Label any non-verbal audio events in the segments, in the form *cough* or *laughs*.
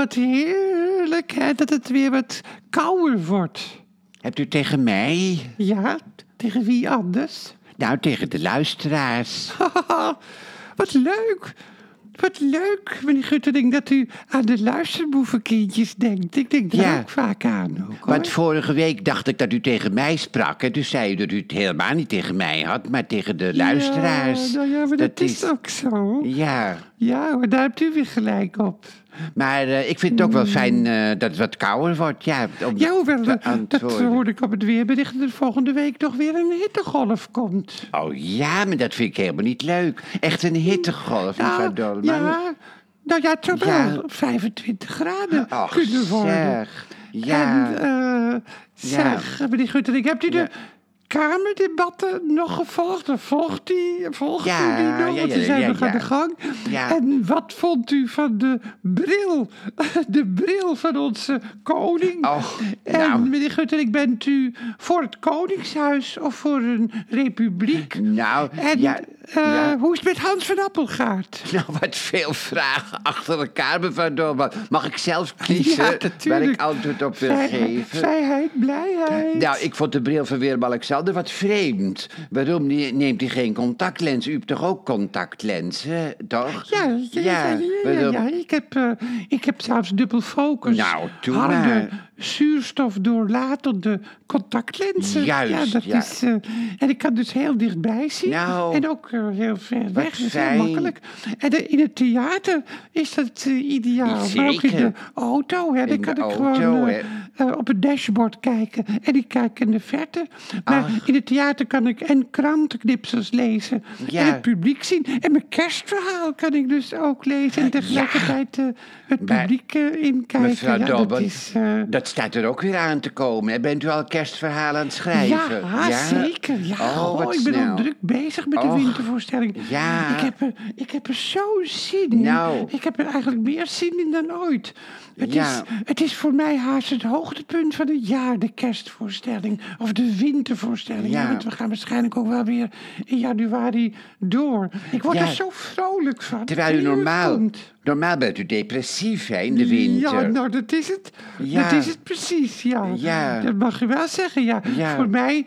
wat heerlijk hè, dat het weer wat kouder wordt. Hebt u tegen mij? Ja, tegen wie anders? Nou, tegen de luisteraars. wat leuk. Wat leuk, meneer Guttering, dat u aan de luisterboevenkindjes denkt. Ik denk daar Ja. ook vaak aan. Ook, hoor. Want vorige week dacht ik dat u tegen mij sprak. En toen zei u dat u het helemaal niet tegen mij had, maar tegen de luisteraars. Ja, nou ja, maar dat, is ook zo. Ja, Ja, maar daar hebt u weer gelijk op. maar eh, ik vind het ook wel fijn eh, dat het wat kouder wordt. Ja, om Ja, hoewel, dat, hoorde ik op het weerbericht dat er volgende week toch weer een hittegolf komt. Oh ja, maar dat vind ik helemaal niet leuk. Echt een hittegolf, mevrouw Dolman. ja, nou ja, zou wel Ja. 25 graden Och, kunnen worden. zeg. Ja. En, eh, zeg, meneer Guttering, hebt u de Ja. Kamerdebatten nog gevolgd? Of volgt u, volgt Ja, u die nog? Want ja, die zijn ja, nog aan de gang. Ja. En wat vond u van de bril? *laughs* De bril van onze koning? Och, en nou. meneer Guttering, bent u voor het Koningshuis of voor een republiek? Nou, En ja, eh, ja. hoe is het met Hans van Appelgaard? *laughs* Nou, wat veel vragen achter elkaar, mevrouw Dolman. Mag ik zelf kiezen waar natuurlijk. ik antwoord op wil geven? Vrijheid, blijheid. Nou, ik vond de bril van Willem-Alexander wat vreemd. Waarom ne- neemt hij geen contactlens? U hebt toch ook contactlenzen, toch? Ja, ja, ja, ja, ja, ja, ja. Ik, heb, eh, ik heb zelfs dubbel focus. Nou, maar. Zuurstofdoorlatende contactlenzen. Juist, ja, dat. Is, eh, en ik kan dus heel dichtbij zien. Nou. en ook eh, heel ver weg. Dat is heel makkelijk. En eh, in het theater is dat ideaal. Maar ook in de auto. Hè, dan kan de ik auto, gewoon op het dashboard kijken. En ik kijk in de verte. Maar Ach. in het theater kan ik en krantenknipsels lezen. Ja. En het publiek zien. En mijn kerstverhaal kan ik dus ook lezen. En tegelijkertijd het publiek inkijken. Mevrouw ja, dat is... dat staat er ook weer aan te komen. Bent u al kerstverhalen aan het schrijven? ja, zeker. Ja, Oh, wat ik ben snel. al druk bezig met de wintervoorstelling. ja. Ik heb, er, ik heb er zo zin in. Nou. Ik heb er eigenlijk meer zin in dan ooit. Het, Ja. is, het is voor mij haast het hoogtepunt van het jaar, de kerstvoorstelling. Of de wintervoorstelling. Ja. want we gaan waarschijnlijk ook wel weer in januari door. Ik word er zo vrolijk van. Terwijl u normaal, komt. Normaal bent u depressief hè, in de winter. Ja, nou, dat is het. Ja. Dat is het precies, ja. Ja. Dat mag je wel zeggen, ja. Ja. Voor mij,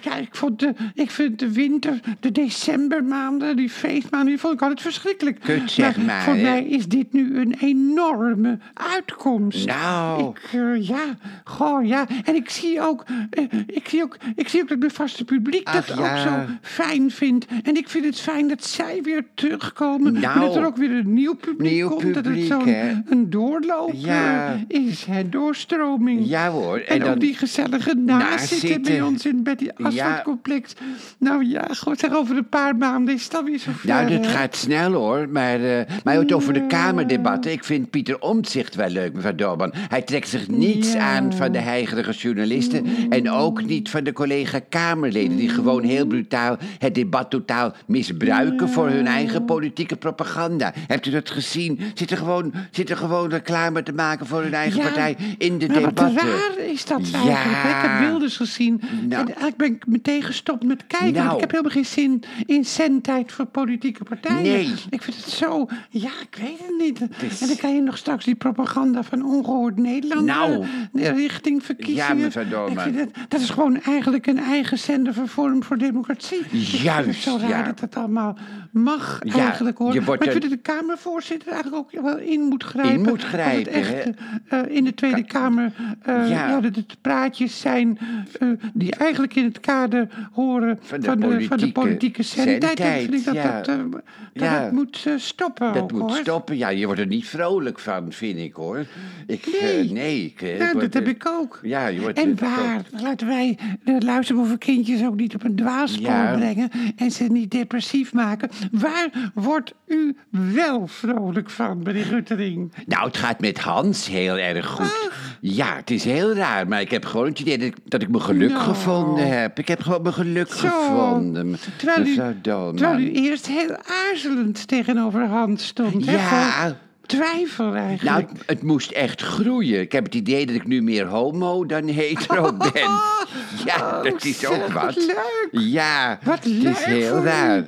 ja, ik, vond de, ik vind de winter, de decembermaanden, die feestmaanden, die vond ik altijd verschrikkelijk. Kut, zeg maar, Voor hè. mij is dit nu een enorme uitkomst. Nou. Ik, eh, ja, goh, ja. En ik zie ook, eh, ik zie ook, ik zie ook dat mijn vaste publiek Ach, dat ook ja. zo fijn vindt. En ik vind het fijn dat zij weer terugkomen. En Nou. dat er ook weer een nieuw publiek Nieuw komt. dat het publiek, zo'n een doorloop Ja. eh, is, hè, doorstroming. Ja hoor. En, En, dan, ook die gezellige nazitten bij ons in bij die asfaltcomplex. Nou ja, goed, zeg, over een paar maanden is dan weer zover. Nou, dat gaat snel hoor. Maar, eh maar het over de Kamerdebatten. Ik vind Pieter Omtzigt wel leuk, mevrouw Dolman. Hij trekt zich niets aan van de heigerige journalisten. En ook niet van de collega-Kamerleden. Die gewoon heel brutaal het debat totaal misbruiken voor hun eigen politieke propaganda. Hebt u dat gezien? Zitten gewoon, zitten gewoon reclame te maken voor hun eigen Ja, partij in de Maar wat debatten. raar is dat Ja. eigenlijk. Ik heb Wilders gezien. Nou. En eigenlijk ben ik meteen gestopt met kijken. Want Nou. ik heb helemaal geen zin in zendtijd voor politieke partijen. Nee. Ik vind het zo... Ja, ik weet het niet. En dan kan je nog straks die propaganda van ongehoord Nederland... Nou. eh, richting verkiezingen. Ja, mevrouw. Ik vind het, dat is gewoon eigenlijk een eigen zender van Forum voor Democratie. Vind het Juist, zo raar ja. dat dat allemaal mag eigenlijk hoor. je wordt maar ik vind dat de Kamervoorzitter eigenlijk ook wel in moet grijpen. In moet het grijpen, echt, hè? eh, in de Tweede Kamer eh, Ja. ja. dat het praatjes zijn eh, die eigenlijk in het kader horen Van van de van de, politieke zendtijd. Vind ik dat ja. dat, eh, dat, Ja. dat moet eh, stoppen Dat ook, moet hoor. stoppen. Ja, je wordt er niet vrolijk van, vind ik hoor. Ik, eh, Nee. nee. Ik, eh, word dat heb ik ook. Ja, je wordt En waar? Laten wij de luisterboevenkindjes ook niet op een dwaalspoor brengen en ze niet depressief maken. Waar wordt u wel vrolijk van, meneer Ruttering? Nou, het gaat met Hans heel erg goed. Ja, het is heel raar, maar ik heb gewoon het idee dat ik, dat ik mijn geluk Nou. gevonden heb. Ik heb gewoon mijn geluk Zo. gevonden. Terwijl u, terwijl eerst heel aarzelend tegenover Hans stond. Ja. Twijfel eigenlijk. Nou, het moest echt groeien. Ik heb het idee dat ik nu meer homo dan hetero *laughs* ben. Ja, dat is ook wat. leuk. Ja, Wat het is heel raar.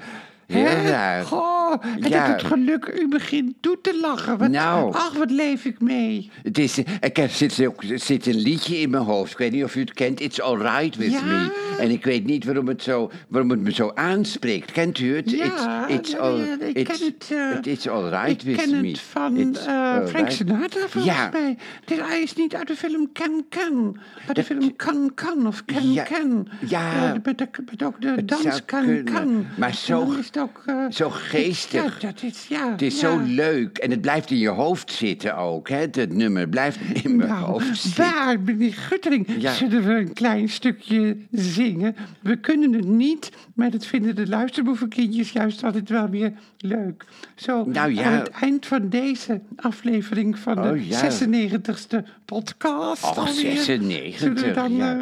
Heel Hè? Goh, en Ja. dat het geluk u begint toe te lachen. Wat, Nou. Ach, wat leef ik mee. Het is, ik heb, zit, ook- er zit een liedje in mijn hoofd. Ik weet niet of u het kent. It's alright with Ja. me. En ik weet niet waarom het, zo, waarom het me zo aanspreekt. Kent u het? Ja, it's, it's, all, ja, ik it's, ken het, eh, it- it's alright ik with ken me. het van eh. Frank Sinatra volgens Ja. mij. Dit, hij is niet uit de film Can Can. Uit de film Can Can of Can Ja, Can. ja. Eh, met, de, met ook de dans Can. Can. Maar zo- ook, eh, zo geestig. Ja, dat is, ja. Het is ja. zo leuk. En het blijft in je hoofd zitten ook. Hè? Het nummer blijft in mijn Nou, hoofd zitten. waar, meneer Guttering? Ja. Zullen we een klein stukje zingen? We kunnen het niet, maar dat vinden de luisterboevenkindjes juist altijd wel weer leuk. Zo, Nou ja. aan het eind van deze aflevering van de Oh, ja. 96e podcast alweer. 96, Zullen we dan eh?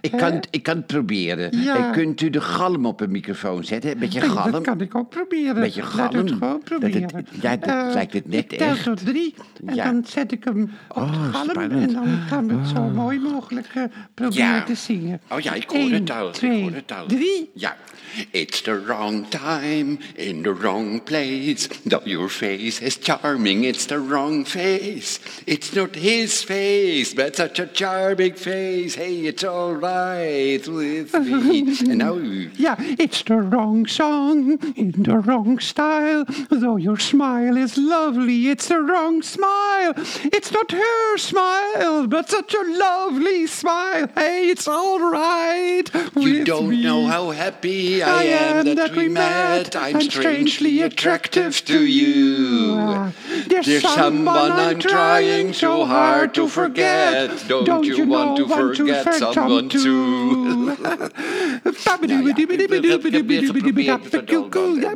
Ik kan, het- ik kan het proberen. Ja. En kunt u de galm op een microfoon zetten? Een beetje Nee, galm? Dat kan ik ook proberen. Beetje Laat het galm. gewoon Dat proberen. het- ja, dat Eh, lijkt het net ik tel echt. tot drie en Ja. dan zet ik hem op Oh, de galm. spannend. En dan gaan we het zo mooi mogelijk eh, proberen Ja. te zingen. Oh ja, ik hoor Eén, het al. twee, ik hoor het al. drie. Ja. It's the wrong time in the wrong place. Though your face is charming, it's the wrong face. It's not his face, but such a charming face. Hey, it's all right with *laughs* me. en nou u. Ja, it's the wrong song in the wrong style. Though your smile is lovely, it's the wrong smile. It's not her smile, but such a lovely smile. Hey, it's all right. You don't me. know how happy I, am, that, we met. I'm strangely attractive to you. Ah, There's, There's someone I'm trying so hard to forget. Don't you want to forget someone too?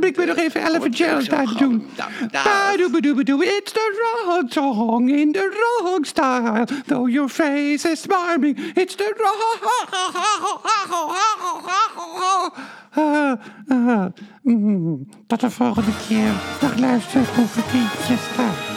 Ik wil nog even Ellen Geraldine doen. It's the wrong song in the wrong style. Though your face is smarming, it's the wrong... Ah, ah, mm. Tot de volgende keer. Dag luister, kindjes. Dag.